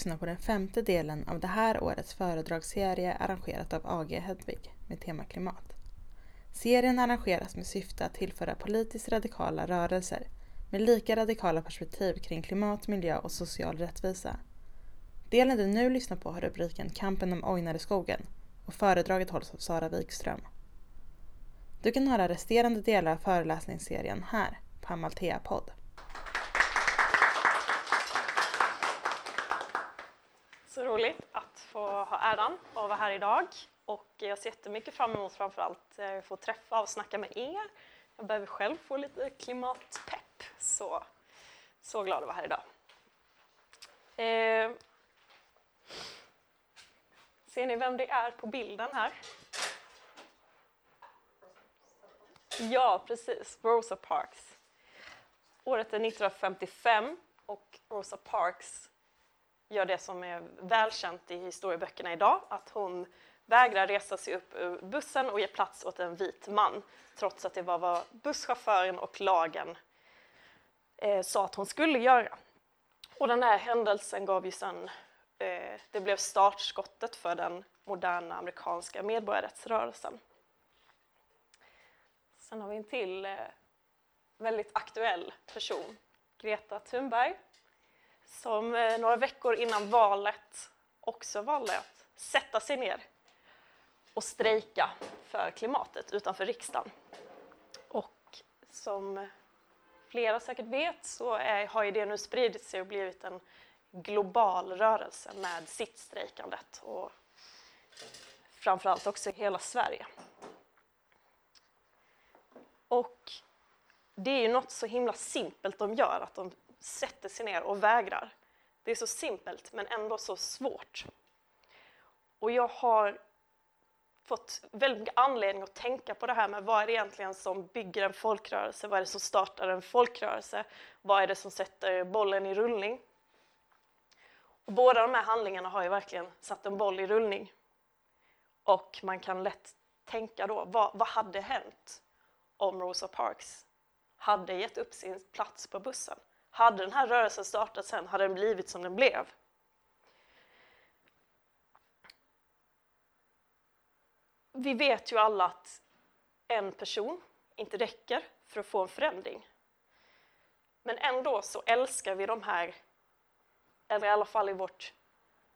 lyssna på den femte delen av det här årets föredragsserie arrangerat av AG Hedvig med tema klimat. Serien arrangeras med syfte att tillföra politiskt radikala rörelser med lika radikala perspektiv kring klimat, miljö och social rättvisa. Delen du nu lyssnar på har rubriken Kampen om ojnade skogen och föredraget hålls av Sara Wikström. Du kan höra resterande delar av föreläsningsserien här på Amaltea podd. Jätteroligt roligt att få ha äran att vara här idag och jag ser jättemycket fram emot framförallt eh, att få träffa och snacka med er. Jag behöver själv få lite klimatpepp så, så glad att vara här idag. Eh, ser ni vem det är på bilden här? Ja, precis. Rosa Parks. Året är 1955 och Rosa Parks gör det som är välkänt i historieböckerna idag, att hon vägrar resa sig upp ur bussen och ge plats åt en vit man, trots att det var vad busschauffören och lagen eh, sa att hon skulle göra. Och den här händelsen gav ju sen, eh, det blev startskottet för den moderna amerikanska medborgarrättsrörelsen. Sen har vi en till eh, väldigt aktuell person, Greta Thunberg, som eh, några veckor innan valet också valde att sätta sig ner och strejka för klimatet utanför riksdagen. Och som flera säkert vet så är, har ju det nu spridit sig och blivit en global rörelse med sittstrejkandet och framförallt också i hela Sverige. Och det är ju något så himla simpelt de gör, att de sätter sig ner och vägrar. Det är så simpelt men ändå så svårt. Och jag har fått väldigt mycket anledning att tänka på det här med vad är det egentligen som bygger en folkrörelse? Vad är det som startar en folkrörelse? Vad är det som sätter bollen i rullning? Och båda de här handlingarna har ju verkligen satt en boll i rullning. Och man kan lätt tänka då, vad, vad hade hänt om Rosa Parks hade gett upp sin plats på bussen? Hade den här rörelsen startat sen, hade den blivit som den blev? Vi vet ju alla att en person inte räcker för att få en förändring. Men ändå så älskar vi de här, eller i alla fall i vårt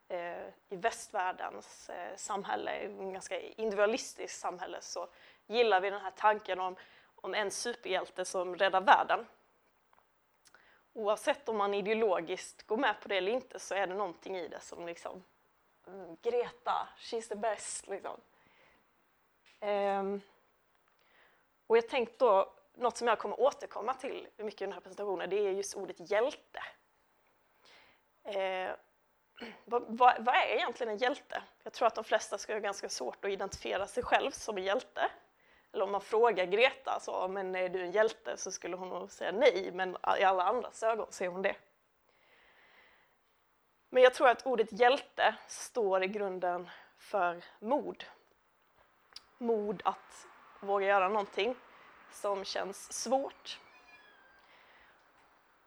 eh, i västvärldens eh, samhälle, ett ganska individualistiskt samhälle, så gillar vi den här tanken om, om en superhjälte som räddar världen. Oavsett om man ideologiskt går med på det eller inte så är det någonting i det som liksom mm, Greta, she's the best. Liksom. Um, och jag tänkte då, något som jag kommer återkomma till mycket i den här presentationen, det är just ordet hjälte. Uh, vad, vad, vad, är egentligen en hjälte? Jag tror att de flesta ska ha ganska svårt att identifiera sig själv som en hjälte. Eller om man frågar Greta, så, men är du en hjälte? Så skulle hon nog säga nej, men i alla andras ögon ser hon det. Men jag tror att ordet hjälte står i grunden för mod. Mod att våga göra någonting som känns svårt.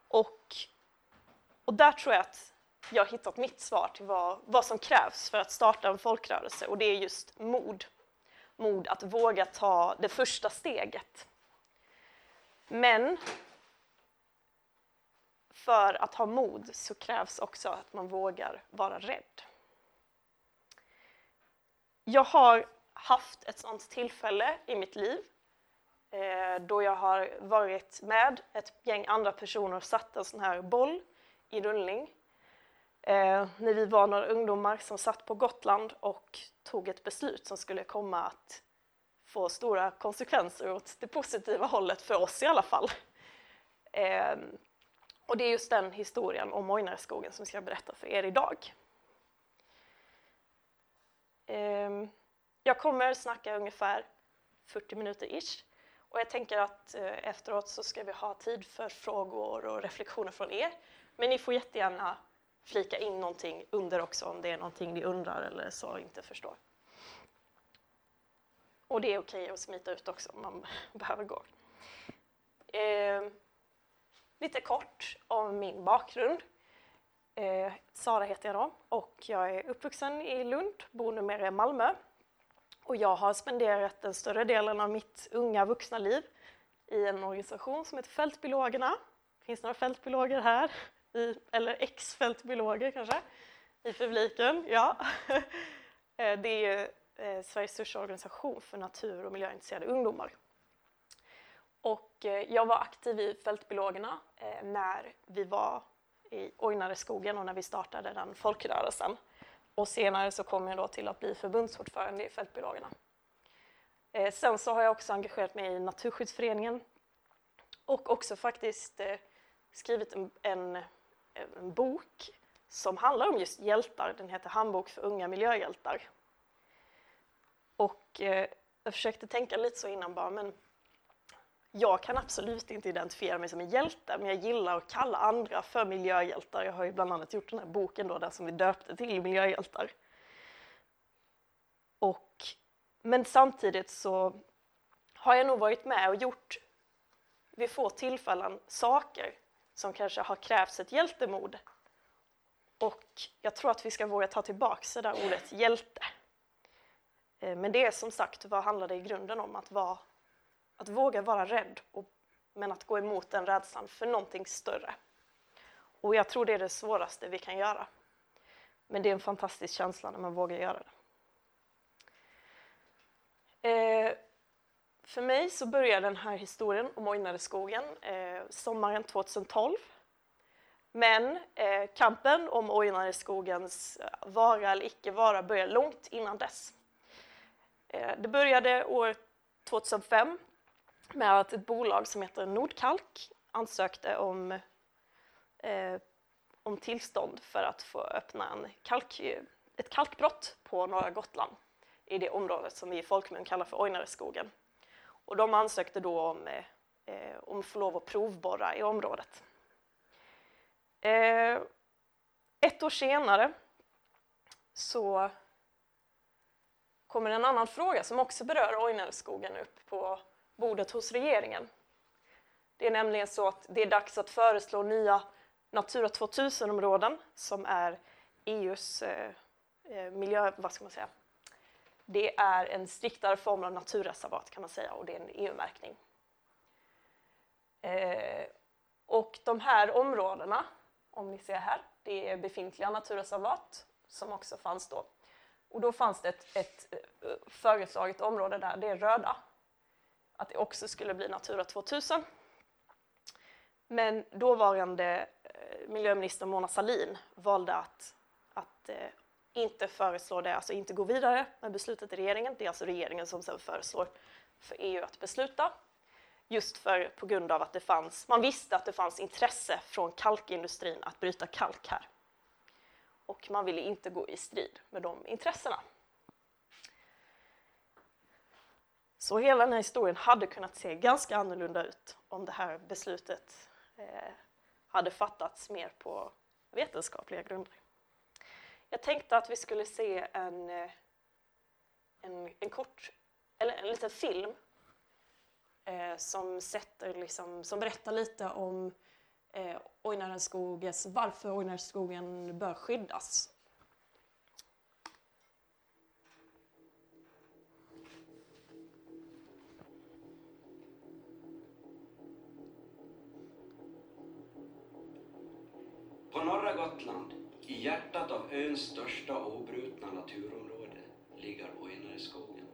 Och, och där tror jag att jag har hittat mitt svar till vad, vad som krävs för att starta en folkrörelse och det är just mod mod att våga ta det första steget. Men för att ha mod så krävs också att man vågar vara rädd. Jag har haft ett sådant tillfälle i mitt liv eh, då jag har varit med ett gäng andra personer och satt en sån här boll i rullning eh, när vi var några ungdomar som satt på Gotland och tog ett beslut som skulle komma att få stora konsekvenser åt det positiva hållet, för oss i alla fall. Eh, och det är just den historien om Ojnareskogen som jag ska berätta för er idag. Eh, jag kommer snacka ungefär 40 minuter ish och jag tänker att eh, efteråt så ska vi ha tid för frågor och reflektioner från er. Men ni får jättegärna flika in någonting under också om det är någonting ni undrar eller så inte förstår. Och det är okej att smita ut också om man behöver gå. Eh, lite kort om min bakgrund. Eh, Sara heter jag då och jag är uppvuxen i Lund, bor numera i Malmö. Och jag har spenderat den större delen av mitt unga vuxna liv i en organisation som heter Fältbiologerna. Finns några fältbiologer här? I, eller ex-fältbiologer kanske? I publiken, ja. Eh, det är eh, Sveriges största organisation för natur och miljöintresserade ungdomar. Och eh, jag var aktiv i Fältbiologerna när vi var i Ojnareskogen och när vi startade den folkrörelsen. Och senare så kom jag då till att bli förbundsordförande i Fältbiologerna. Sen så har jag också engagerat mig i Naturskyddsföreningen och också faktiskt skrivit en, en, en, bok som handlar om just hjältar. Den heter Handbok för unga miljöhjältar. Och eh, jag försökte tänka lite så innan bara, men jag kan absolut inte identifiera mig som en hjälte, men jag gillar att kalla andra för miljöhjältar. Jag har ju bland annat gjort den här boken då, där som vi döpte till miljöhjältar. Och, men samtidigt så har jag nog varit med och gjort vid få tillfällen saker som kanske har krävts ett hjältemod. Och jag tror att vi ska våga ta tillbaka det där ordet hjälte. Eh, men det är som sagt, vad handlar det i grunden om? Att vara att våga vara rädd, och, men att gå emot den rädslan för någonting större. Och jag tror det är det svåraste vi kan göra. Men det är en fantastisk känsla när man vågar göra det. Eh, för mig så började den här historien om Ojnareskogen eh, sommaren 2012. Men eh, kampen om Ojnareskogens eh, vara eller icke vara började långt innan dess. Eh, det började år 2005 med att ett bolag som heter Nordkalk ansökte om, eh, om tillstånd för att få öppna en kalk, ett kalkbrott på norra Gotland i det området som vi i folkmun kallar för Ojnareskogen. Och de ansökte då om, eh, eh om att få lov att provborra i området. Eh, ett år senare så kommer en annan fråga som också berör Ojnareskogen upp på bordet hos regeringen. Det är nämligen så att det är dags att föreslå nya Natura 2000-områden som är EUs eh, eh, miljö... Vad ska man säga? Det är en striktare form av naturreservat kan man säga och det är en EU-märkning. Eh, och de här områdena, om ni ser här, det är befintliga naturreservat som också fanns då. Och då fanns det ett, ett eh, föreslaget område där, det är röda, att det också skulle bli Natura 2000. Men dåvarande eh, miljöminister Mona Sahlin valde att, att eh, inte föreslår det, alltså inte gå vidare med beslutet i regeringen. Det är alltså regeringen som sedan föreslår för EU att besluta. Just för, på grund av att det fanns, man visste att det fanns intresse från kalkindustrin att bryta kalk här. Och man ville inte gå i strid med de intressena. Så hela den här historien hade kunnat se ganska annorlunda ut om det här beslutet eh, hade fattats mer på vetenskapliga grunder. Jag tänkte att vi skulle se en, eh, en, en kort, eller en liten film eh, som, sätter liksom, som berättar lite om eh, Ojnarenskogens, varför Ojnarenskogen bör skyddas. På norra Gotland, hjärtat av öns största obrutna naturområde, ligger Ojnareskogen.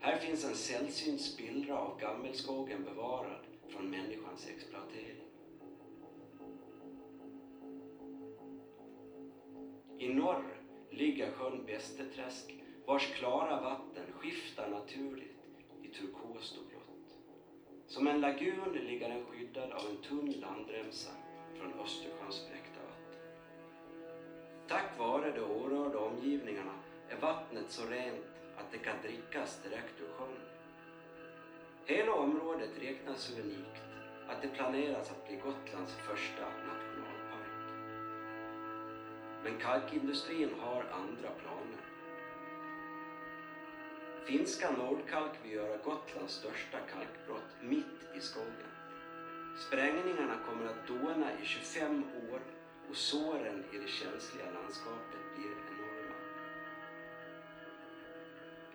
Här finns en sällsynt spillra av gammelskogen bevarad från människans exploatering. I norr ligger sjön Bästeträsk vars klara vatten skiftar naturligt i turkost och blått. Som en lagun ligger den skyddad av en tunn landremsa från Östersjöns fläkt. Tack vare de orörda omgivningarna är vattnet så rent att det kan drickas direkt ur sjön. Hela området räknas så unikt att det planeras att bli Gotlands första nationalpark. Men kalkindustrin har andra planer. Finska Nordkalk vill göra Gotlands största kalkbrott mitt i skogen. Sprängningarna kommer att dåna i 25 år och såren i det känsliga landskapet blir enorma.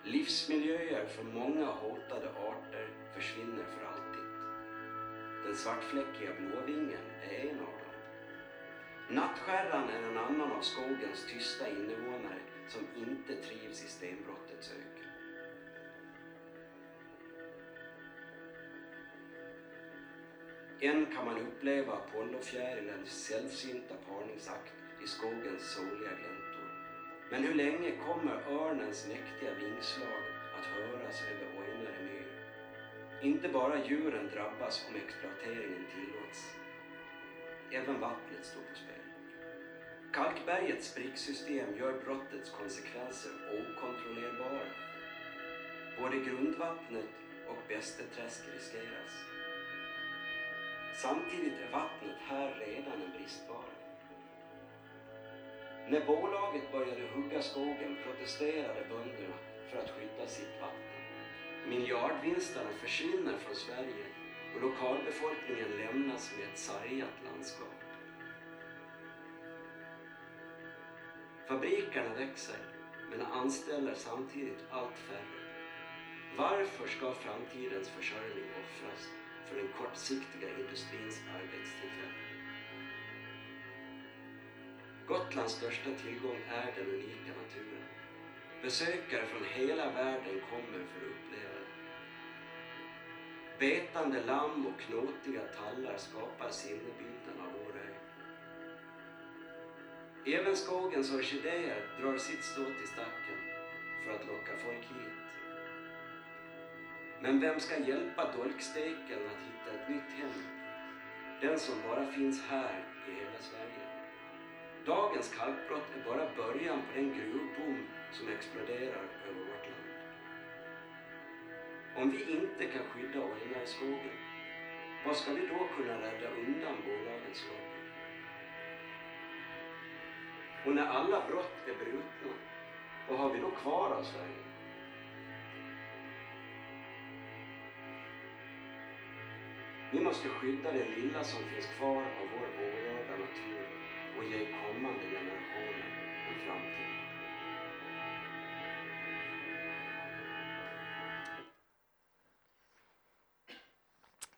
Livsmiljöer för många hotade arter försvinner för alltid. Den svartfläckiga blåvingen är en av dem. Nattskärran är en annan av skogens tysta invånare som inte trivs i stenbrottets öken. Än kan man uppleva Apollofjärilens sällsynta parningsakt i skogens soliga gläntor. Men hur länge kommer örnens mäktiga vingslag att höras över Ojnare myr? Inte bara djuren drabbas om exploateringen tillåts. Även vattnet står på spel. Kalkbergets spricksystem gör brottets konsekvenser okontrollerbara. Både grundvattnet och Bästeträsk riskeras. Samtidigt är vattnet här redan en bristvara. När bolaget började hugga skogen protesterade bönderna för att skydda sitt vatten. Miljardvinsterna försvinner från Sverige och lokalbefolkningen lämnas med ett sargat landskap. Fabrikerna växer, men anställer samtidigt allt färre. Varför ska framtidens försörjning offras för den kortsiktiga industrins arbetstillfällen? Gotlands största tillgång är den unika naturen. Besökare från hela världen kommer för att uppleva den. Betande lamm och knåtiga tallar skapar sinnebilden av vår ö. Även skogens orkidéer drar sitt strå till stacken för att locka folk hit. Men vem ska hjälpa dolksteken att hitta ett nytt hem? Den som bara finns här i hela Sverige. Dagens kalkbrott är bara början på den gruvboom som exploderar över vårt land. Om vi inte kan skydda olja i skogen, vad ska vi då kunna rädda undan bolagens lopp? Och när alla brott är brutna, vad har vi då kvar av Sverige? Vi måste skydda det lilla som finns kvar av vår orörda natur och ge kommande generationer en framtid.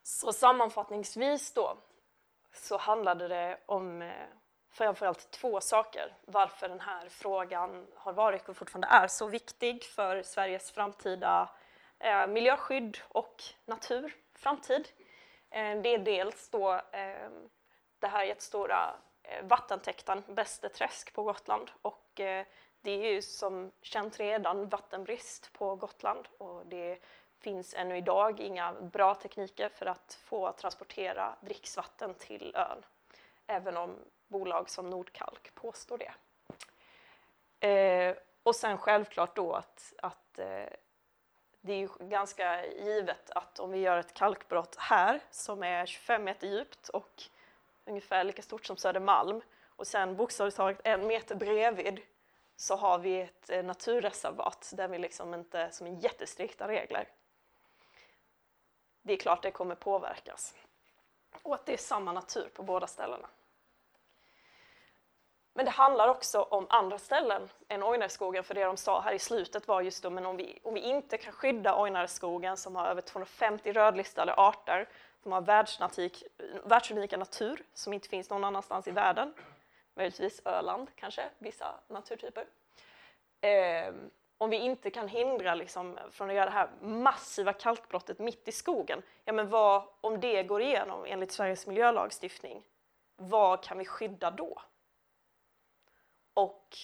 Så sammanfattningsvis då så handlade det om eh, framförallt två saker. Varför den här frågan har varit och fortfarande är så viktig för Sveriges framtida eh, miljöskydd och natur, framtid. Eh, det är dels då ehm, det här jättestora eh, vattentäkten Bästeträsk på Gotland. Och eh, det är ju som känt redan vattenbrist på Gotland. Och det finns ännu idag inga bra tekniker för att få transportera dricksvatten till ön, även om bolag som Nordkalk påstår det. Och sen självklart då att, att det är ju ganska givet att om vi gör ett kalkbrott här som är 25 meter djupt och ungefär lika stort som Södermalm och sen bokstavligt taget en meter bredvid så har vi ett eh, naturreservat där vi liksom inte, som är jättestrikta regler. Det är klart det kommer påverkas. Och att det är samma natur på båda ställena. Men det handlar också om andra ställen än Ojnareskogen, för det de sa här i slutet var just då, men om vi, om vi inte kan skydda Ojnareskogen som har över 250 rödlistade arter, som har världsunika natur som inte finns någon annanstans i världen, möjligtvis Öland kanske, vissa naturtyper. Eh, om vi inte kan hindra liksom, från att göra det här massiva kalkbrottet mitt i skogen, ja men vad, om det går igenom enligt Sveriges miljölagstiftning, vad kan vi skydda då? Och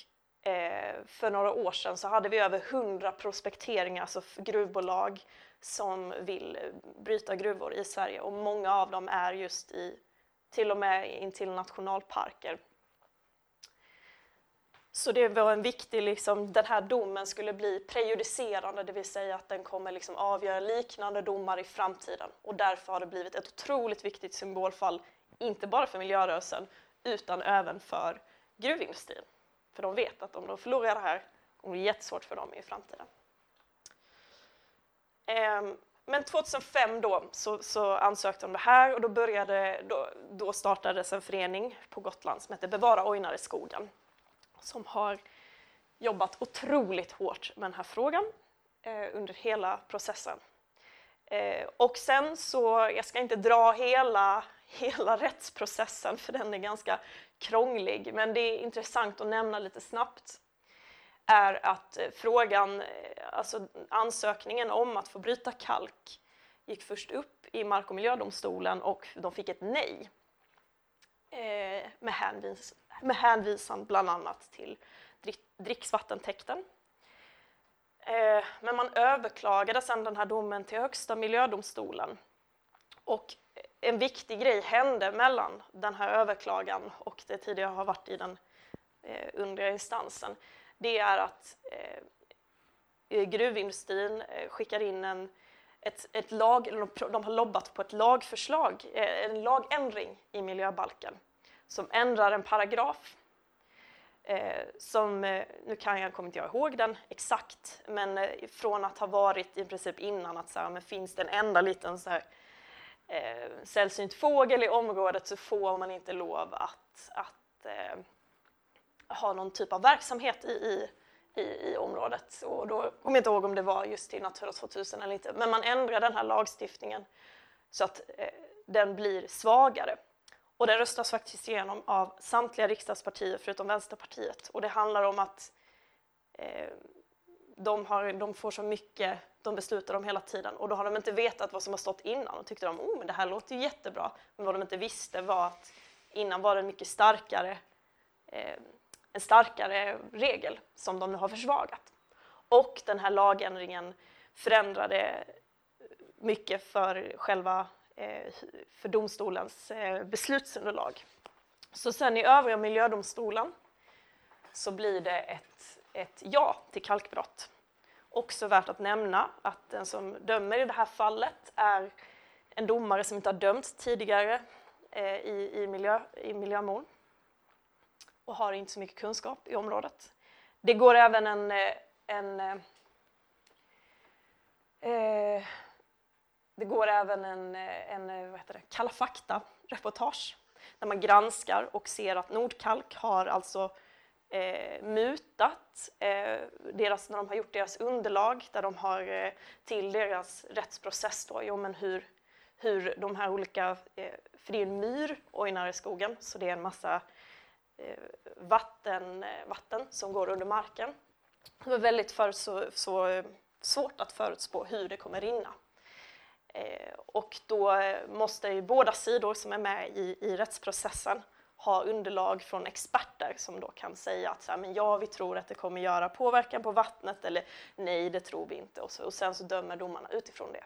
eh, för några år sedan så hade vi över 100 prospekteringar, alltså gruvbolag som vill eh, bryta gruvor i Sverige och många av dem är just i, till och med intill nationalparker. Så det var en viktig, liksom, den här domen skulle bli prejudicerande, det vill säga att den kommer liksom avgöra liknande domar i framtiden. Och därför har det blivit ett otroligt viktigt symbolfall, inte bara för miljörörelsen, utan även för gruvindustrin. För de vet att om de förlorar det här kommer det bli jättesvårt för dem i framtiden. Ehm, men 2005 då så, så ansökte de det här och då, började, då, då startades en förening på Gotland som heter Bevara Ojnareskogen skogen som har jobbat otroligt hårt med den här frågan eh, under hela processen. Eh, och sen så, jag ska inte dra hela, hela rättsprocessen för den är ganska krånglig, men det är intressant att nämna lite snabbt är att eh, frågan, eh, alltså ansökningen om att få bryta kalk gick först upp i Mark och miljödomstolen och de fick ett nej eh, med, hänvis, med hänvisan bland annat till dricksvattentäkten. Eh, men man överklagade sedan den här domen till Högsta miljödomstolen och en viktig grej hände mellan den här överklagan och det tidigare har varit i den eh, undre instansen det är att eh, eh gruvindustrin eh, skickar in en, ett, ett lag, eller de har lobbat på ett lagförslag, eh, en lagändring i miljöbalken som ändrar en paragraf eh, som, eh, nu kan jag, kommer inte jag ihåg den exakt, men eh, från att ha varit i princip innan att så här, men finns det en enda liten så här, eh, sällsynt fågel i området så får man inte lov att, att eh, ha någon typ av verksamhet i, i, i, i området. Och då kommer jag inte ihåg om det var just till Natura 2000 eller inte, men man ändrar den här lagstiftningen så att eh, den blir svagare. Och den röstas faktiskt igenom av samtliga riksdagspartier förutom Vänsterpartiet. Och det handlar om att eh, de, har, de får så mycket de beslutar om hela tiden och då har de inte vetat vad som har stått innan och tyckte de oh, men det här låter ju jättebra. Men vad de inte visste var att innan var det en mycket starkare eh, en starkare regel som de nu har försvagat. Och den här lagändringen förändrade mycket för själva eh, för domstolens eh, beslutsunderlag. Så sen i övriga miljödomstolen så blir det ett, ett ja till kalkbrott. Också värt att nämna att den som dömer i det här fallet är en domare som inte har dömts tidigare eh, i, i, miljö, i miljömål och har inte så mycket kunskap i området. Det går även en, eh, en eh, eh, det går även en, en vad heter det, Kalla fakta-reportage där man granskar och ser att Nordkalk har alltså eh, mutat eh, deras, när de har gjort deras underlag där de har eh, till deras rättsprocess då, jo, men hur, hur de här olika, eh, för det är en myr i skogen så det är en massa Eh, vatten, eh, vatten som går under marken. Det var väldigt för, så, så eh, svårt att förutspå hur det kommer rinna. Eh, och då måste ju båda sidor som är med i, i rättsprocessen ha underlag från experter som då kan säga att så här, men ja, vi tror att det kommer göra påverkan på vattnet eller nej, det tror vi inte och, så, och sen så dömer domarna utifrån det.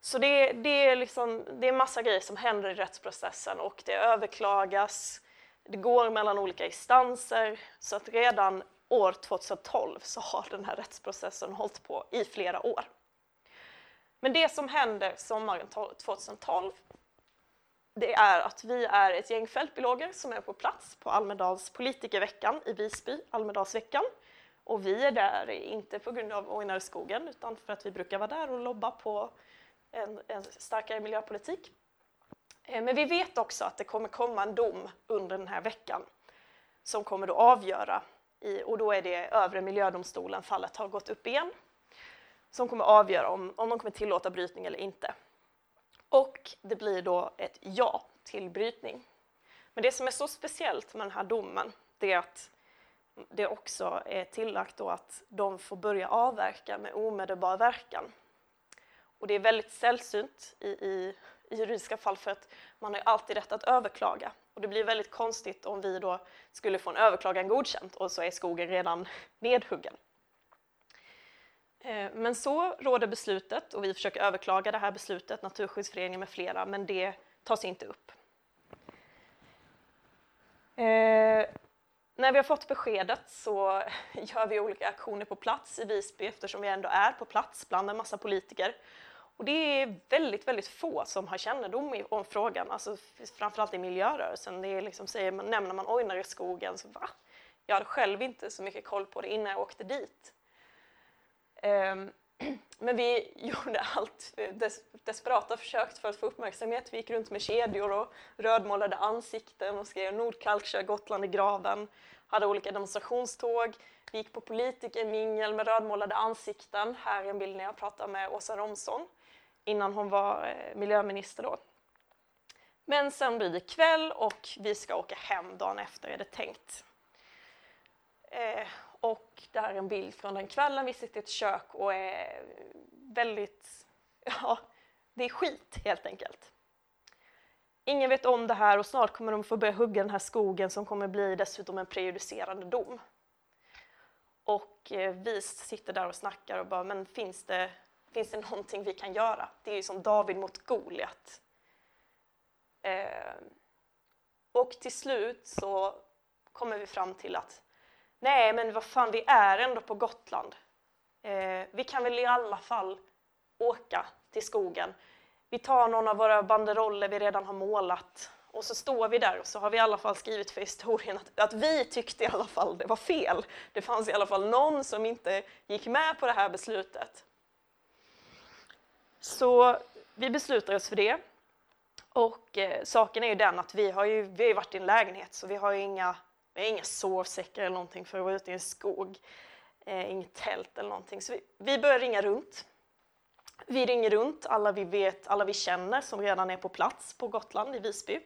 Så det, det, är liksom, det är massa grejer som händer i rättsprocessen och det överklagas, det går mellan olika instanser så att redan år 2012 så har den här rättsprocessen hållit på i flera år. Men det som händer sommaren 2012 det är att vi är ett gäng fältbiologer som är på plats på Almedals politikerveckan i Visby, Almedalsveckan. Och vi är där inte på grund av Ojnareskogen utan för att vi brukar vara där och lobba på en, en starkare miljöpolitik. Eh, men vi vet också att det kommer komma en dom under den här veckan som kommer att avgöra, i, och då är det övre miljödomstolen, fallet har gått upp igen, som kommer avgöra om, om de kommer tillåta brytning eller inte. Och det blir då ett ja till brytning. Men det som är så speciellt med den här domen, det är att det också är tillagt då att de får börja avverka med omedelbar verkan och det är väldigt sällsynt i, i, i juridiska fall för att man har alltid rätt att överklaga. Och det blir väldigt konstigt om vi då skulle få en överklagan godkänt och så är skogen redan nedhuggen. Eh, men så råder beslutet och vi försöker överklaga det här beslutet, Naturskyddsföreningen med flera, men det tas inte upp. Eh, när vi har fått beskedet så gör vi olika aktioner på plats i Visby eftersom vi ändå är på plats bland en massa politiker och det är väldigt, väldigt få som har kännedom om frågan, alltså framförallt i miljörörelsen. Det är liksom, säger man, nämner man Ojnareskogen så va? Jag hade själv inte så mycket koll på det innan jag åkte dit. Ehm, men vi gjorde allt eh, des desperata försök för att få uppmärksamhet. Vi gick runt med kedjor och rödmålade ansikten och skrev Nordkalk kör Gotland i graven. Hade olika demonstrationståg. Vi gick på politikermingel med rödmålade ansikten. Här är en bild när jag pratar med Åsa Romson innan hon var eh, miljöminister då. Men sen blir det kväll och vi ska åka hem dagen efter är det tänkt. Eh, och det här är en bild från den kvällen. Vi sitter i ett kök och är väldigt, ja, det är skit helt enkelt. Ingen vet om det här och snart kommer de få börja hugga den här skogen som kommer bli dessutom en prejudicerande dom. Och eh, vi sitter där och snackar och bara, men finns det, finns det någonting vi kan göra? Det är ju som David mot Goliat. Eh, och till slut så kommer vi fram till att nej, men vad fan, vi är ändå på Gotland. Eh, vi kan väl i alla fall åka till skogen. Vi tar någon av våra banderoller vi redan har målat och så står vi där och så har vi i alla fall skrivit för historien att, att vi tyckte i alla fall det var fel. Det fanns i alla fall någon som inte gick med på det här beslutet. Så vi beslutar oss för det. Och eh, saken är ju den att vi har ju vi har varit i en lägenhet så vi har ju inga, vi har inga sovsäckar eller någonting för att vara ute i en skog. Eh, inget tält eller någonting. Så vi, vi börjar ringa runt. Vi ringer runt alla vi vet, alla vi känner som redan är på plats på Gotland i Visby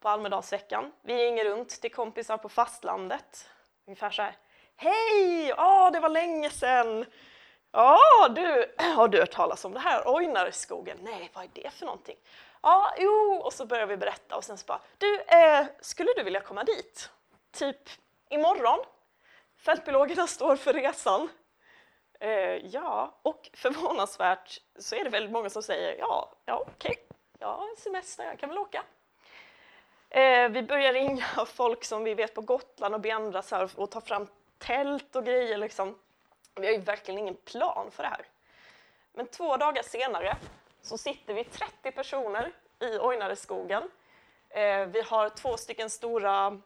på Almedalsveckan. Vi ringer runt till kompisar på fastlandet. Ungefär så här. Hej! Åh, det var länge sedan! Ja, du, har du hört talas om det här Ojnareskogen? Nej, vad är det för någonting? Ja, jo, och så börjar vi berätta och sen så bara, du, eh, skulle du vilja komma dit? Typ imorgon? Fältbiologerna står för resan. Eh, ja, och förvånansvärt så är det väldigt många som säger ja, ja okej, okay. ja, semester, jag kan väl åka. Eh, vi börjar ringa folk som vi vet på Gotland och beandra så här och ta fram tält och grejer liksom. Vi har ju verkligen ingen plan för det här. Men två dagar senare så sitter vi 30 personer i Ojnareskogen. Eh, vi har två stycken stora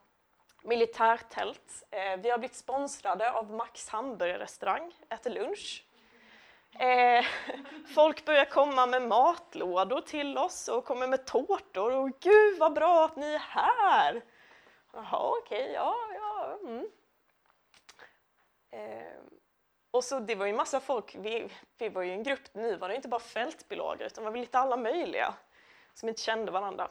militärtält. Eh, vi har blivit sponsrade av Max hamburgerrestaurang, äter lunch. Eh, folk börjar komma med matlådor till oss och kommer med tårtor och gud vad bra att ni är här! Jaha, okej, okay, ja, ja. Mm. Eh, och så det var ju massa folk, vi, vi var ju en grupp, nu var det inte bara fältbilagor utan det var lite alla möjliga som inte kände varandra.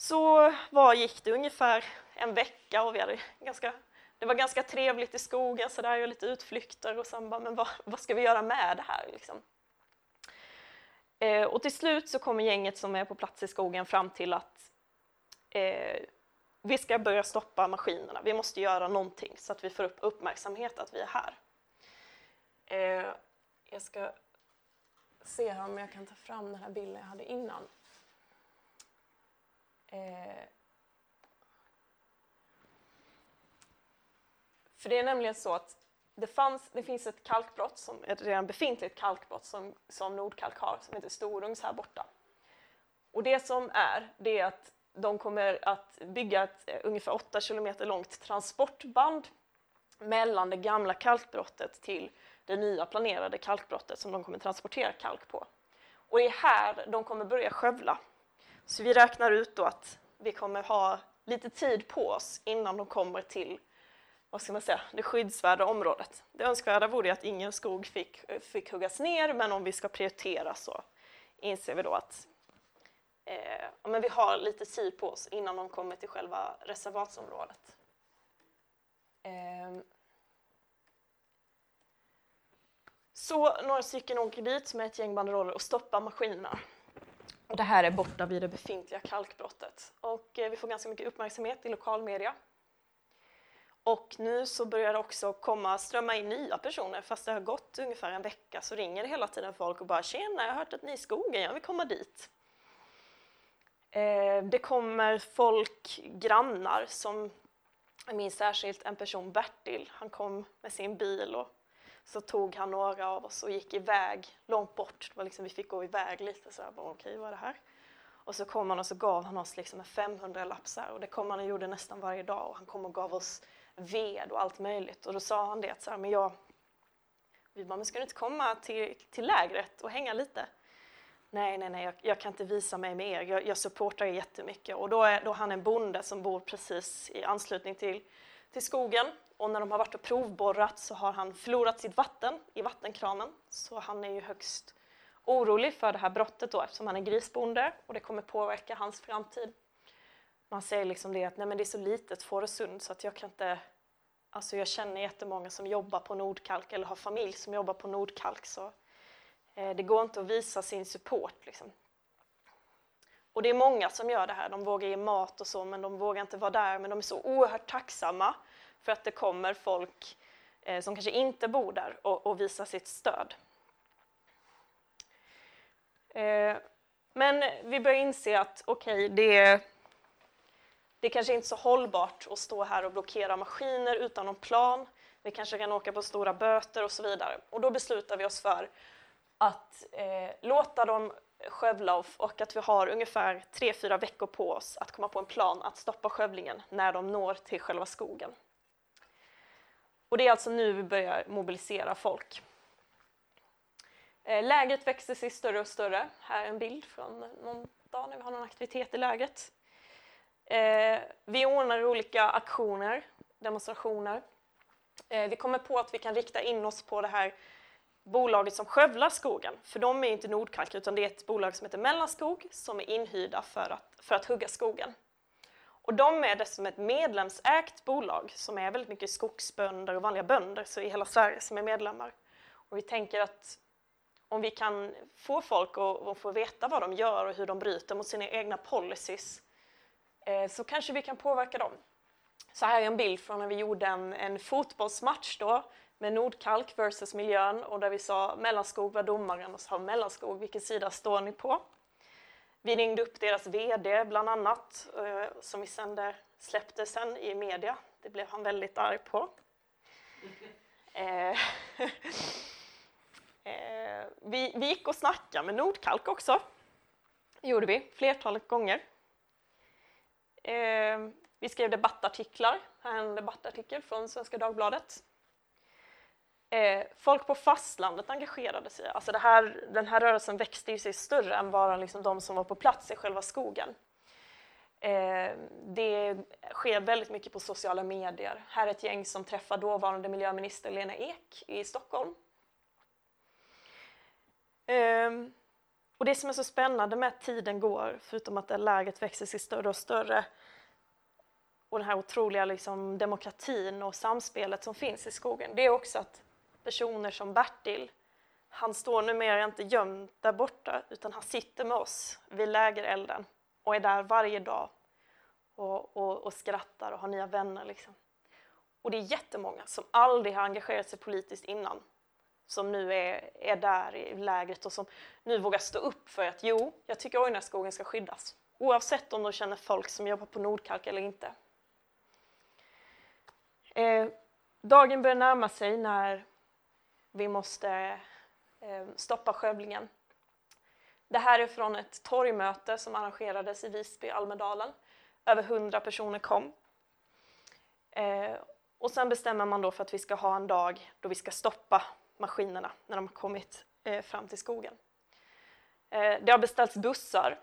Så var gick det ungefär en vecka och vi hade ganska, det var ganska trevligt i skogen så där och lite utflykter och sen bara, men vad, vad ska vi göra med det här liksom? Eh, och till slut så kommer gänget som är på plats i skogen fram till att eh, vi ska börja stoppa maskinerna. Vi måste göra någonting så att vi får upp uppmärksamhet att vi är här. Eh, jag ska se här om jag kan ta fram den här bilden jag hade innan. Eh, för det är nämligen så att det, fanns, det finns ett kalkbrott, som, ett redan befintligt kalkbrott som, som Nordkalk har, som heter Storungs här borta. Och det som är, det är att de kommer att bygga ett eh, ungefär 8 kilometer långt transportband mellan det gamla kalkbrottet till det nya planerade kalkbrottet som de kommer transportera kalk på. Och det är här de kommer börja skövla. Så vi räknar ut då att vi kommer ha lite tid på oss innan de kommer till vad ska man säga, det skyddsvärda området. Det önskvärda vore att ingen skog fick, fick huggas ner men om vi ska prioritera så inser vi då att eh, men vi har lite tid på oss innan de kommer till själva reservatsområdet. Eh, så några stycken åker dit med ett gäng banderoller och stoppar maskinerna. Och det här är borta vid det befintliga kalkbrottet. Och eh, vi får ganska mycket uppmärksamhet i lokalmedia. Och nu så börjar det också komma, strömma in nya personer. Fast det har gått ungefär en vecka så ringer det hela tiden folk och bara “Tjena, jag har hört att ni är i skogen, jag vill komma dit”. Eh, det kommer folk, grannar, som jag minns särskilt en person, Bertil, han kom med sin bil och så tog han några av oss och gick iväg långt bort. Det var liksom, vi fick gå iväg lite så jag bara okej, vad är det här? Och så kom han och så gav han oss liksom en 500 lapsar och det kom han och gjorde nästan varje dag och han kom och gav oss ved och allt möjligt och då sa han det så här, men jag, Vi bara, men ska du inte komma till, till lägret och hänga lite? Nej, nej, nej, jag, jag kan inte visa mig med er. Jag, jag supportar er jättemycket. Och då är då han en bonde som bor precis i anslutning till, till skogen. Och när de har varit och provborrat så har han förlorat sitt vatten i vattenkranen. Så han är ju högst orolig för det här brottet då eftersom han är grisbonde och det kommer påverka hans framtid. Man säger liksom det att nej men det är så litet Fårösund så att jag kan inte Alltså jag känner jättemånga som jobbar på Nordkalk eller har familj som jobbar på Nordkalk så eh, det går inte att visa sin support. Liksom. Och det är många som gör det här, de vågar ge mat och så men de vågar inte vara där men de är så oerhört tacksamma för att det kommer folk eh, som kanske inte bor där och, och visar sitt stöd. Eh, men vi börjar inse att okej, okay, det, det kanske inte är så hållbart att stå här och blockera maskiner utan någon plan. Vi kanske kan åka på stora böter och så vidare. Och då beslutar vi oss för att eh, låta dem skövla och, och att vi har ungefär 3-4 veckor på oss att komma på en plan att stoppa skövlingen när de når till själva skogen. Och det är alltså nu vi börjar mobilisera folk. Eh, lägret växer sig större och större. Här är en bild från någon dag när vi har någon aktivitet i lägret. Eh, vi ordnar olika aktioner, demonstrationer. Eh, vi kommer på att vi kan rikta in oss på det här bolaget som skövlar skogen. För de är inte Nordkalk utan det är ett bolag som heter Mellanskog som är inhyrda för att, för att hugga skogen. Och de är dessutom ett medlemsägt bolag som är väldigt mycket skogsbönder och vanliga bönder så i hela Sverige som är medlemmar. Och vi tänker att om vi kan få folk att få veta vad de gör och hur de bryter mot sina egna policies eh, så kanske vi kan påverka dem. Så här är en bild från när vi gjorde en, en fotbollsmatch då med Nordkalk versus miljön och där vi sa Mellanskog var domaren och sa Mellanskog, vilken sida står ni på? Vi ringde upp deras VD bland annat eh, som vi sände, släppte sen i media. Det blev han väldigt arg på. Eh, Eh, vi, vi gick och snackade med Nordkalk också. Det gjorde vi flertalet gånger. Eh, vi skrev debattartiklar. En debattartikel från Svenska Dagbladet. Eh, folk på fastlandet engagerade sig. Alltså här, den här rörelsen växte ju sig större än bara liksom de som var på plats i själva skogen. Eh, det sker väldigt mycket på sociala medier. Här är ett gäng som träffar dåvarande miljöminister Lena Ek i Stockholm Eh, och det som är så spännande med att tiden går, förutom att det läget växer sig större och större, och den här otroliga liksom, demokratin och samspelet som finns i skogen, det är också att personer som Bertil, han står numera inte gömd där borta, utan han sitter med oss vid lägerelden och är där varje dag och, och, och skrattar och har nya vänner. Liksom. Och det är jättemånga som aldrig har engagerat sig politiskt innan som nu är, är där i lägret och som nu vågar stå upp för att jo, jag tycker Ojnaskogen ska skyddas. Oavsett om de känner folk som jobbar på Nordkalk eller inte. Eh, dagen börjar närma sig när vi måste eh, stoppa skövlingen. Det här är från ett torgmöte som arrangerades i Visby, Almedalen. Över hundra personer kom. Eh, och sen bestämmer man då för att vi ska ha en dag då vi ska stoppa maskinerna när de har kommit eh, fram till skogen. Eh, det har beställts bussar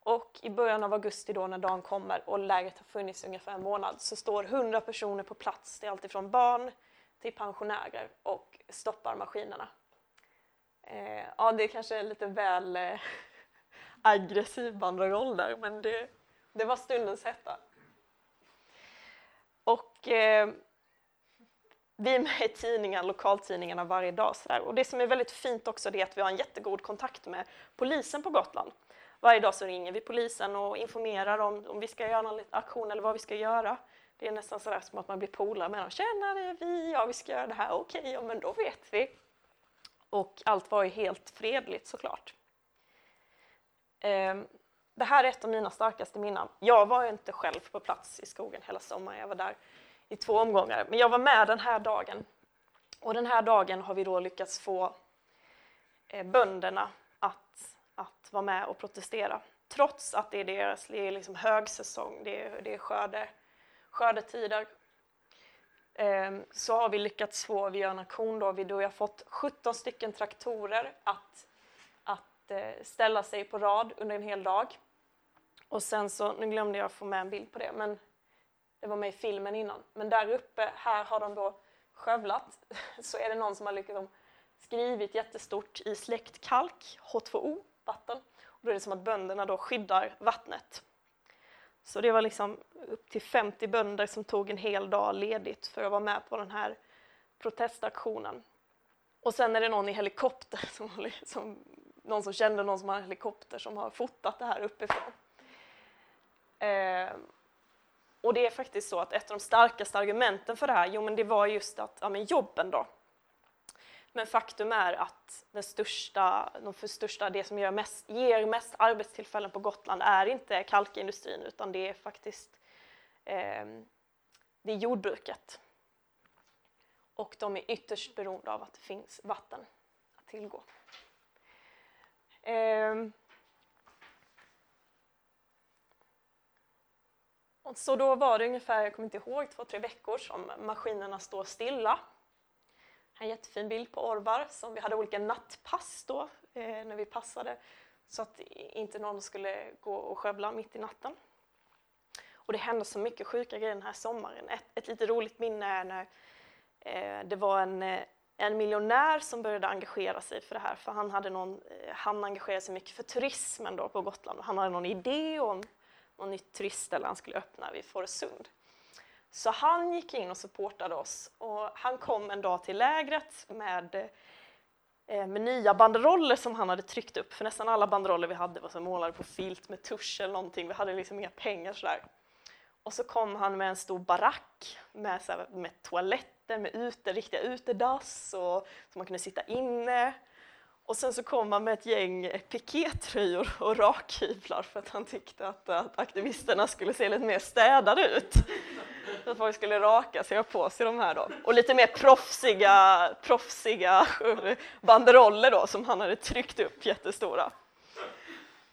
och i början av augusti då när dagen kommer och lägret har funnits ungefär en månad så står 100 personer på plats. Det är alltifrån barn till pensionärer och stoppar maskinerna. Eh, ja, det är kanske är lite väl eh, aggressiv banderoll där men det, det var stundens hetta. Och eh, vi är med i tidningar, lokaltidningarna varje dag. Så där. Och det som är väldigt fint också är att vi har en jättegod kontakt med polisen på Gotland. Varje dag så ringer vi polisen och informerar om om vi ska göra någon aktion eller vad vi ska göra. Det är nästan sådär som att man blir polare med dem. Tjena, det är vi, ja vi ska göra det här, okej, okay, ja men då vet vi. Och allt var ju helt fredligt såklart. Ehm, det här är ett av mina starkaste minnen. Jag var inte själv på plats i skogen hela sommaren, jag var där i två omgångar. Men jag var med den här dagen. Och den här dagen har vi då lyckats få eh, bönderna att, att vara med och protestera. Trots att det är deras det är liksom högsäsong, det är, det är skörde, skördetider. Ehm, så har vi lyckats få, vi gör en aktion då, vi, har fått 17 stycken traktorer att, att eh, ställa sig på rad under en hel dag. Och sen så, nu glömde jag få med en bild på det, men det var med i filmen innan. Men där uppe, här har de då skövlat, så är det någon som har liksom skrivit jättestort i släktkalk, H2O, vatten. Och då är det som att bönderna då skyddar vattnet. Så det var liksom upp till 50 bönder som tog en hel dag ledigt för att vara med på den här protestaktionen. Och sen är det någon i helikopter, som, som, någon som kände någon som har en helikopter som har fotat det här uppifrån. Eh, och det är faktiskt så att ett av de starkaste argumenten för det här, jo men det var just att, ja men jobben då. Men faktum är att den största, de för största, det som ger mest, ger mest arbetstillfällen på Gotland är inte kalkindustrin utan det är faktiskt eh, det är jordbruket. Och de är ytterst beroende av att det finns vatten att tillgå. Eh, så då var det ungefär, jag kommer inte ihåg, två, tre veckor som maskinerna står stilla en jättefin bild på Orvar som vi hade olika nattpass då eh, när vi passade så att inte någon skulle gå och skövla mitt i natten. Och det hände så mycket sjuka grejer den här sommaren. Ett, ett lite roligt minne är när eh, det var en, eh, en miljonär som började engagera sig för det här för han hade någon, eh, han engagerade sig mycket för turismen då på Gotland. Han hade någon idé om något nytt turistställe han skulle öppna vid Fårösund. Så han gick in och supportade oss och han kom en dag till lägret med, eh, med nya banderoller som han hade tryckt upp, för nästan alla banderoller vi hade var så målade på filt med tusch eller någonting, vi hade liksom inga pengar sådär. Och så kom han med en stor barack med, så här, med toaletter, med ute, riktiga utedass och så man kunde sitta inne. Och sen så kom han med ett gäng pikétröjor och rakhyvlar för att han tyckte att, att aktivisterna skulle se lite mer städade ut. Så att folk skulle raka sig och ha på sig de här då. Och lite mer proffsiga, proffsiga banderoller då som han hade tryckt upp jättestora.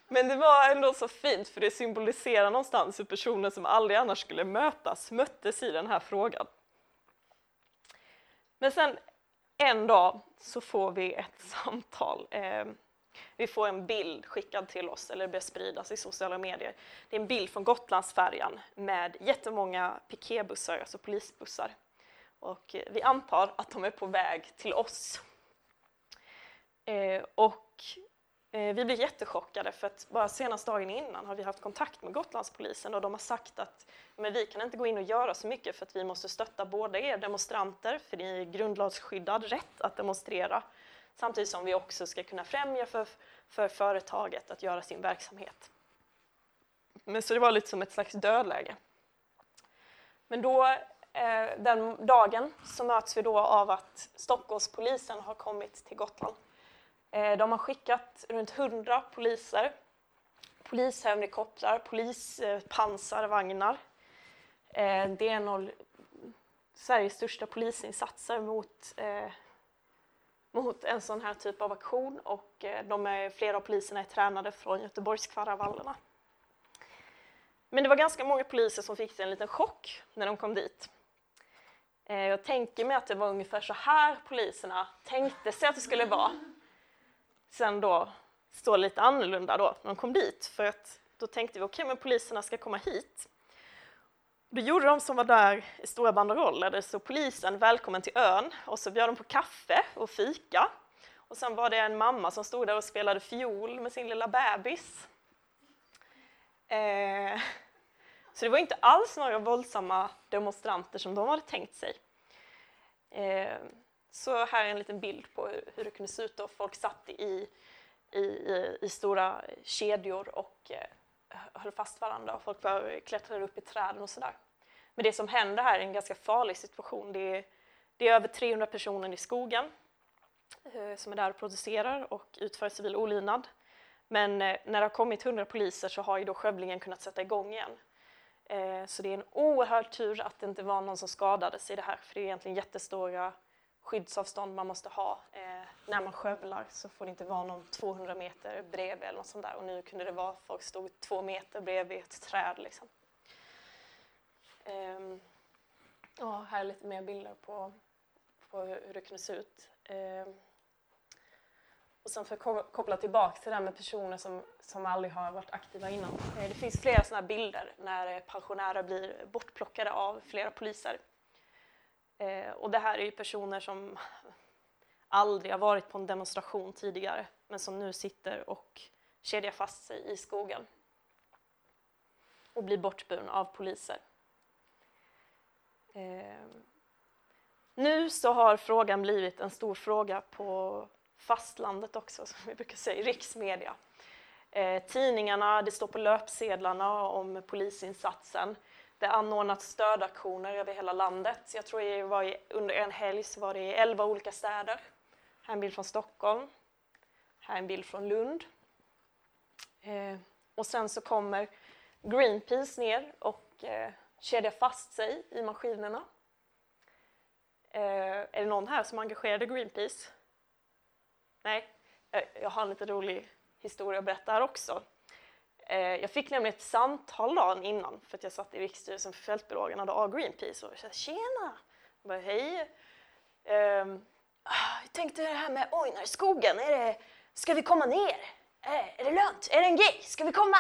Men det var ändå så fint för det symboliserar någonstans hur personer som aldrig annars skulle mötas möttes i den här frågan. Men sen en dag så får vi ett samtal. Eh, vi får en bild skickad till oss eller börjar spridas i sociala medier. Det är en bild från Gotlandsfärjan med jättemånga piketbussar, alltså polisbussar. Och eh, vi antar att de är på väg till oss. Eh, och Eh, vi blir jättechockade för att bara senaste dagen innan har vi haft kontakt med Gotlandspolisen och de har sagt att men vi kan inte gå in och göra så mycket för att vi måste stötta båda er demonstranter för det är grundlagsskyddad rätt att demonstrera samtidigt som vi också ska kunna främja för, för företaget att göra sin verksamhet. Men så det var lite som ett slags dödläge. Men då, eh, den dagen, så möts vi då av att Stockholmspolisen har kommit till Gotland. Eh, de har skickat runt 100 poliser, polishelikoptrar, polispansarvagnar. Eh, det är en av Sveriges största polisinsatser mot eh, mot en sån här typ av aktion och eh, de är, flera av poliserna är tränade från Göteborgskravallerna. Men det var ganska många poliser som fick sig en liten chock när de kom dit. Eh, jag tänker mig att det var ungefär så här poliserna tänkte sig att det skulle vara. Sen då står lite annorlunda då när de kom dit för att då tänkte vi okej, okay, men poliserna ska komma hit. Då gjorde de som var där i stora banderoller, det stod polisen välkommen till ön och så bjöd de på kaffe och fika. Och sen var det en mamma som stod där och spelade fiol med sin lilla bebis. Eh, så det var inte alls några våldsamma demonstranter som de hade tänkt sig. Eh, så här är en liten bild på hur det kunde se ut då. Folk satt i, i, i stora kedjor och eh, höll fast varandra och folk klättrade upp i träden och sådär. Men det som händer här är en ganska farlig situation. Det är, det är över 300 personer i skogen eh, som är där och producerar och utför civil olydnad. Men eh, när det har kommit 100 poliser så har ju då skövlingen kunnat sätta igång igen. Eh, så det är en oerhörd tur att det inte var någon som skadades i det här, för det är egentligen jättestora skyddsavstånd man måste ha. Eh, när man skövlar så får det inte vara någon 200 meter bredvid eller något sånt där. Och nu kunde det vara folk stod två meter bredvid ett träd. Liksom. Eh, och här är lite mer bilder på, på hur det kunde se ut. Eh, och sen för att koppla tillbaka till det här med personer som, som aldrig har varit aktiva innan. Eh, det finns flera sådana bilder när eh, pensionärer blir bortplockade av flera poliser. Eh, och det här är ju personer som aldrig har varit på en demonstration tidigare men som nu sitter och kedjar fast sig i skogen och blir bortburna av poliser. Eh, nu så har frågan blivit en stor fråga på fastlandet också, som vi brukar säga, i riksmedia. Eh, tidningarna, det står på löpsedlarna om polisinsatsen. Det anordnats stödaktioner över hela landet. Jag tror det var i, under en helg så var det i elva olika städer. Här är en bild från Stockholm. Här är en bild från Lund. Eh, och sen så kommer Greenpeace ner och eh, kedjar fast sig i maskinerna. Eh, är det någon här som är engagerad i Greenpeace? Nej, eh, jag har en lite rolig historia att berätta här också. Eh, jag fick nämligen ett samtal dagen innan för att jag satt i riksstyrelsen för fältbiologerna av Greenpeace och jag sa tjena! Jag bara, hej! Um, jag tänkte det här med Ojnarskogen, är det, ska vi komma ner? Är, är det lönt? Är det en grej? Ska vi komma?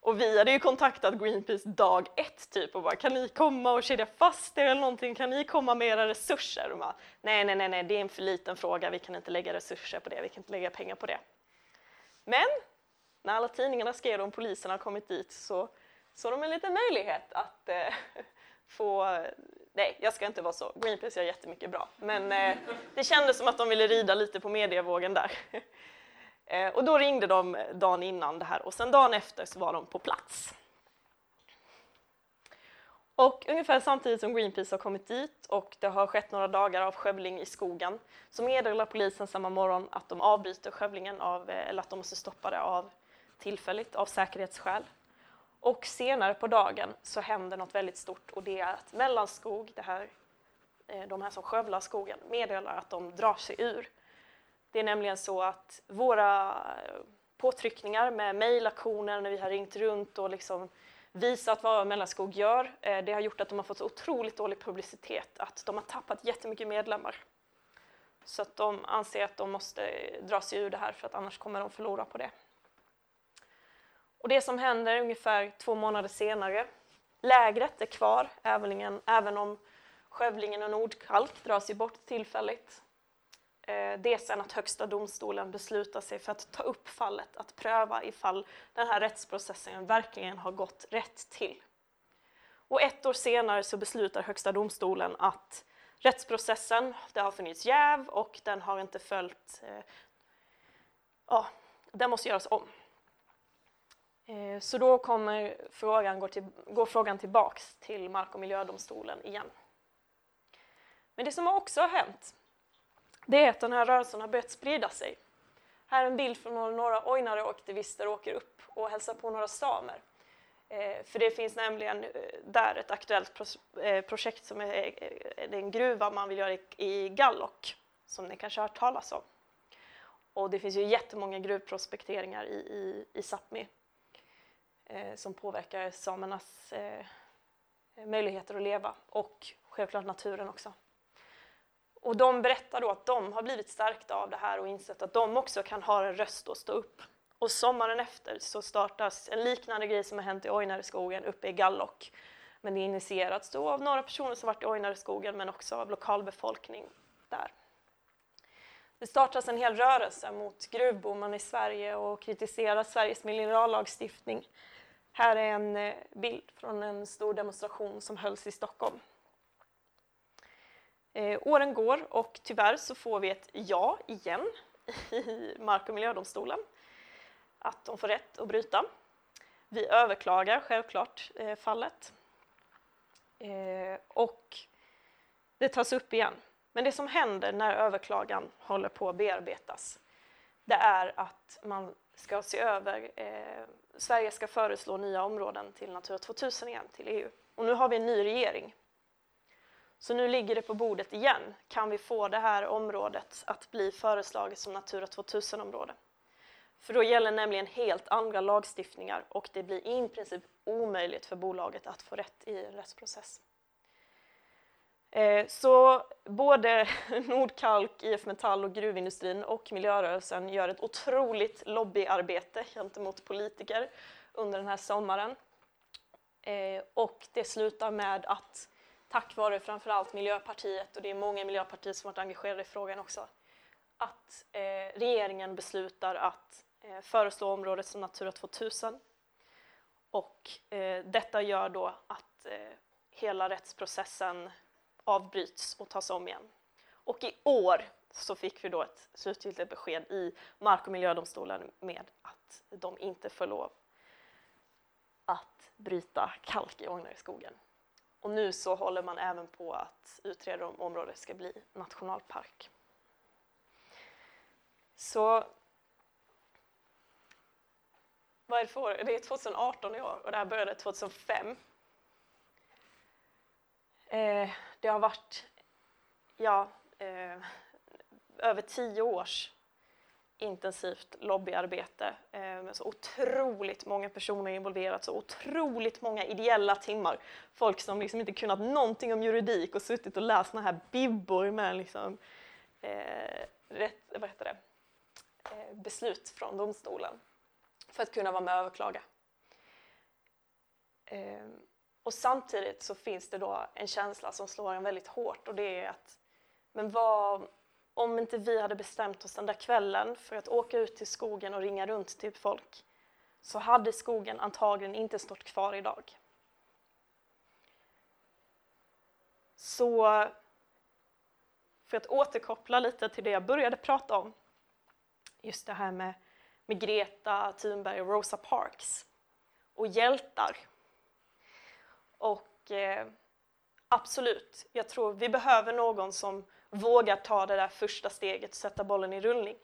Och vi hade ju kontaktat Greenpeace dag ett typ och bara kan ni komma och kedja fast er eller någonting? Kan ni komma med era resurser? Och bara, nej, nej, nej, nej, det är en för liten fråga. Vi kan inte lägga resurser på det. Vi kan inte lägga pengar på det. Men när alla tidningarna skrev om polisen har kommit dit så såg de en liten möjlighet att eh, få Nej, jag ska inte vara så. Greenpeace gör jättemycket bra. Men eh, det kändes som att de ville rida lite på medievågen där. Eh, och då ringde de dagen innan det här och sen dagen efter så var de på plats. Och ungefär samtidigt som Greenpeace har kommit dit och det har skett några dagar av skövling i skogen så meddelar polisen samma morgon att de avbryter skövlingen av, eh, eller att de måste stoppa det av tillfälligt av säkerhetsskäl. Och senare på dagen så händer något väldigt stort och det är att Mellanskog, det här, eh, de här som skövlar skogen, meddelar att de drar sig ur det är nämligen så att våra eh, påtryckningar med mejlaktioner när vi har ringt runt och liksom visat vad Mellanskog gör, eh, det har gjort att de har fått så otroligt dålig publicitet att de har tappat jättemycket medlemmar. Så att de anser att de måste dra sig ur det här för att annars kommer de förlora på det. Och det som händer ungefär två månader senare, lägret är kvar även om skövlingen och Nordkalk dras ju bort tillfälligt. Eh, det är sen att Högsta domstolen beslutar sig för att ta upp fallet, att pröva ifall den här rättsprocessen verkligen har gått rätt till. Och ett år senare så beslutar Högsta domstolen att rättsprocessen, det har funnits jäv och den har inte följt, eh, ja, den måste göras om. Eh, så då kommer frågan, går, till, går frågan tillbaks till Mark och miljödomstolen igen. Men det som också har hänt det är att den här rörelsen har börjat sprida sig. Här är en bild från några Ojnare-aktivister åker upp och hälsar på några samer. Eh, för det finns nämligen eh, där ett aktuellt pro eh, projekt som är, eh, det är en gruva man vill göra i, i Gallok, som ni kanske har hört talas om. Och det finns ju jättemånga gruvprospekteringar i, i, i Sápmi Eh, som påverkar samernas eh, möjligheter att leva och självklart naturen också. Och de berättar då att de har blivit stärkta av det här och insett att de också kan ha en röst och stå upp. Och sommaren efter så startas en liknande grej som har hänt i Ojnareskogen uppe i Gallock. Men det initierats då av några personer som varit i Ojnareskogen men också av lokalbefolkning där. Det startas en hel rörelse mot gruvboomen i Sverige och kritiserar Sveriges minerallagstiftning. Här är en eh, bild från en stor demonstration som hölls i Stockholm. Eh, åren går och tyvärr så får vi ett ja igen i Mark och miljödomstolen. Att de får rätt att bryta. Vi överklagar självklart eh, fallet. Eh, och det tas upp igen. Men det som händer när överklagan håller på att bearbetas det är att man ska se över, eh, Sverige ska föreslå nya områden till Natura 2000 igen, till EU. Och nu har vi en ny regering så nu ligger det på bordet igen. Kan vi få det här området att bli föreslaget som Natura 2000-område? För då gäller nämligen helt andra lagstiftningar och det blir i princip omöjligt för bolaget att få rätt i en rättsprocess. Eh, så både Nordkalk, IF Metall och gruvindustrin och miljörörelsen gör ett otroligt lobbyarbete gentemot politiker under den här sommaren. Eh, och det slutar med att tack vare framförallt Miljöpartiet, och det är många i Miljöpartiet som varit engagerade i frågan också, att eh, regeringen beslutar att föreslå området som Natura 2000. Och detta gör då att hela rättsprocessen avbryts och tas om igen. Och i år så fick vi då ett slutgiltigt besked i Mark och miljödomstolen med att de inte får lov att bryta kalk i skogen. Och nu så håller man även på att utreda om området ska bli nationalpark. Så vad är det för år? Det är 2018 i år och det här började 2005. Eh, det har varit ja, eh, över tio års intensivt lobbyarbete eh, med så otroligt många personer involverat, så otroligt många ideella timmar. Folk som liksom inte kunnat någonting om juridik och suttit och läst såna här bibbor med liksom, eh, rätt, vad heter det? Eh, beslut från domstolen för att kunna vara med och överklaga. Ehm, och samtidigt så finns det då en känsla som slår en väldigt hårt och det är att men vad, om inte vi hade bestämt oss den där kvällen för att åka ut till skogen och ringa runt till typ folk så hade skogen antagligen inte stått kvar idag. Så för att återkoppla lite till det jag började prata om, just det här med, med Greta Thunberg och Rosa Parks och hjältar och eh, absolut, jag tror vi behöver någon som vågar ta det där första steget och sätta bollen i rullning.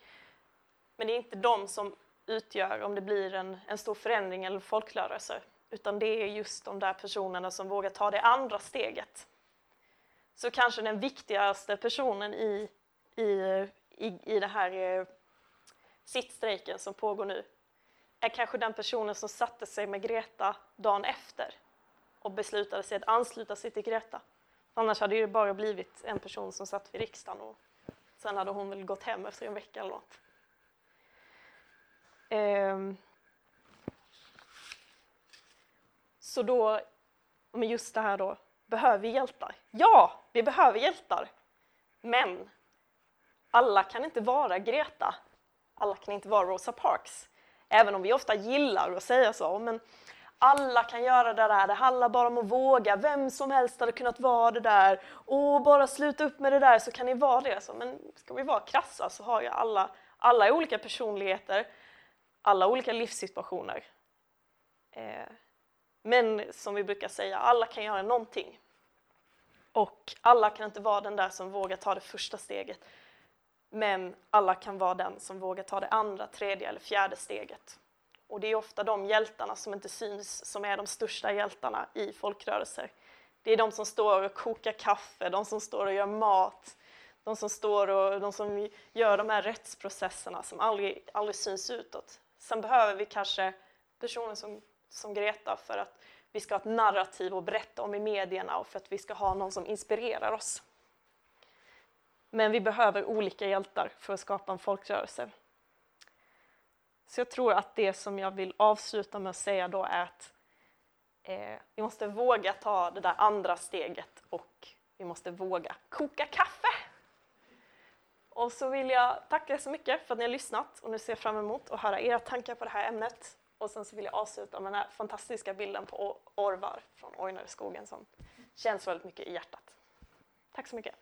Men det är inte de som utgör om det blir en, en stor förändring eller folkrörelse, utan det är just de där personerna som vågar ta det andra steget. Så kanske den viktigaste personen i, i, i, i det här eh, sittstrejken som pågår nu är kanske den personen som satte sig med Greta dagen efter och beslutade sig att ansluta sig till Greta. Annars hade det bara blivit en person som satt vid riksdagen och sen hade hon väl gått hem efter en vecka eller något. Ehm. Så då, men just det här då, behöver vi hjältar? Ja, vi behöver hjältar. Men alla kan inte vara Greta. Alla kan inte vara Rosa Parks. Även om vi ofta gillar att säga så. Men alla kan göra det där, det handlar bara om att våga. Vem som helst hade kunnat vara det där. Och bara sluta upp med det där så kan ni vara det. Så, men ska vi vara krassa så har ju alla, alla olika personligheter, alla olika livssituationer. Eh, men som vi brukar säga, alla kan göra någonting. Och alla kan inte vara den där som vågar ta det första steget. Men alla kan vara den som vågar ta det andra, tredje eller fjärde steget. Och det är ofta de hjältarna som inte syns som är de största hjältarna i folkrörelser. Det är de som står och kokar kaffe, de som står och gör mat, de som står och de som gör de här rättsprocesserna som aldrig, aldrig syns utåt. Sen behöver vi kanske personer som, som Greta för att vi ska ha ett narrativ att berätta om i medierna och för att vi ska ha någon som inspirerar oss. Men vi behöver olika hjältar för att skapa en folkrörelse. Så jag tror att det som jag vill avsluta med att säga då är att eh, vi måste våga ta det där andra steget och vi måste våga koka kaffe. Och så vill jag tacka så mycket för att ni har lyssnat och nu ser jag fram emot att höra era tankar på det här ämnet. Och sen så vill jag avsluta med den här fantastiska bilden på Orvar från Ojnareskogen som känns väldigt mycket i hjärtat. Tack så mycket.